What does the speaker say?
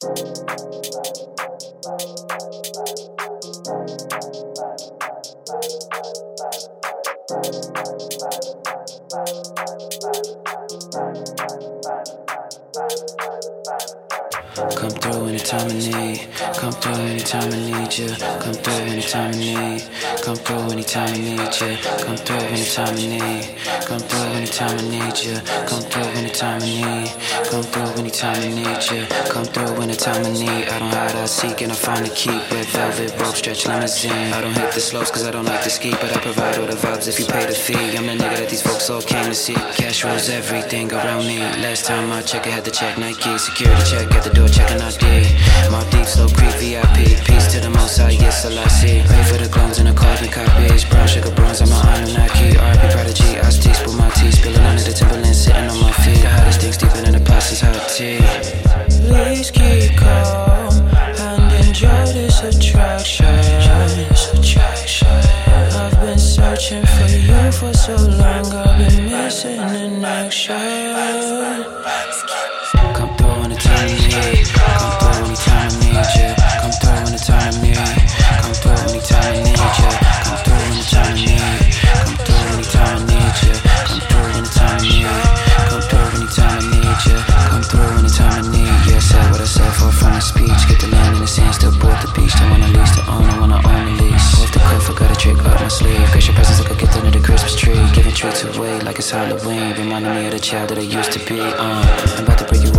Bye. Come through anytime I need. Come through anytime I need you. Come through anytime I need. Come through anytime I need you. Come through anytime I need. Come through anytime I need you. Come through anytime I need. Come through anytime I need you. Come through anytime I need. I don't hide, I seek, and I find the key. Red velvet rope, stretch limousine. I don't hit the slopes cause I don't like to ski, but I provide all the vibes if you pay the fee. I'm the nigga that these folks all came to see. Cash rules everything around me. Last time I checked, I had to check Nike. Security check at the door, checking ID. My deep slow creep VIP. Peace to the most high, yes, all I see. Pay for the clones and the carbon copies. Brown sugar bronze on my Anunnaki. RP Prodigy, Ice tea, spill my tea. Spilling under the Timberland, sitting on my feet. The hottest things deeper than the plastic's hot tea. Please keep calm and enjoy this attraction. I've been searching for you for so long, I've been missing in action. Sleeve. Grace your presence like a gift under the Christmas tree. Giving treats away like it's Halloween. Reminding me of the child that I used to be. Uh, I'm about to break you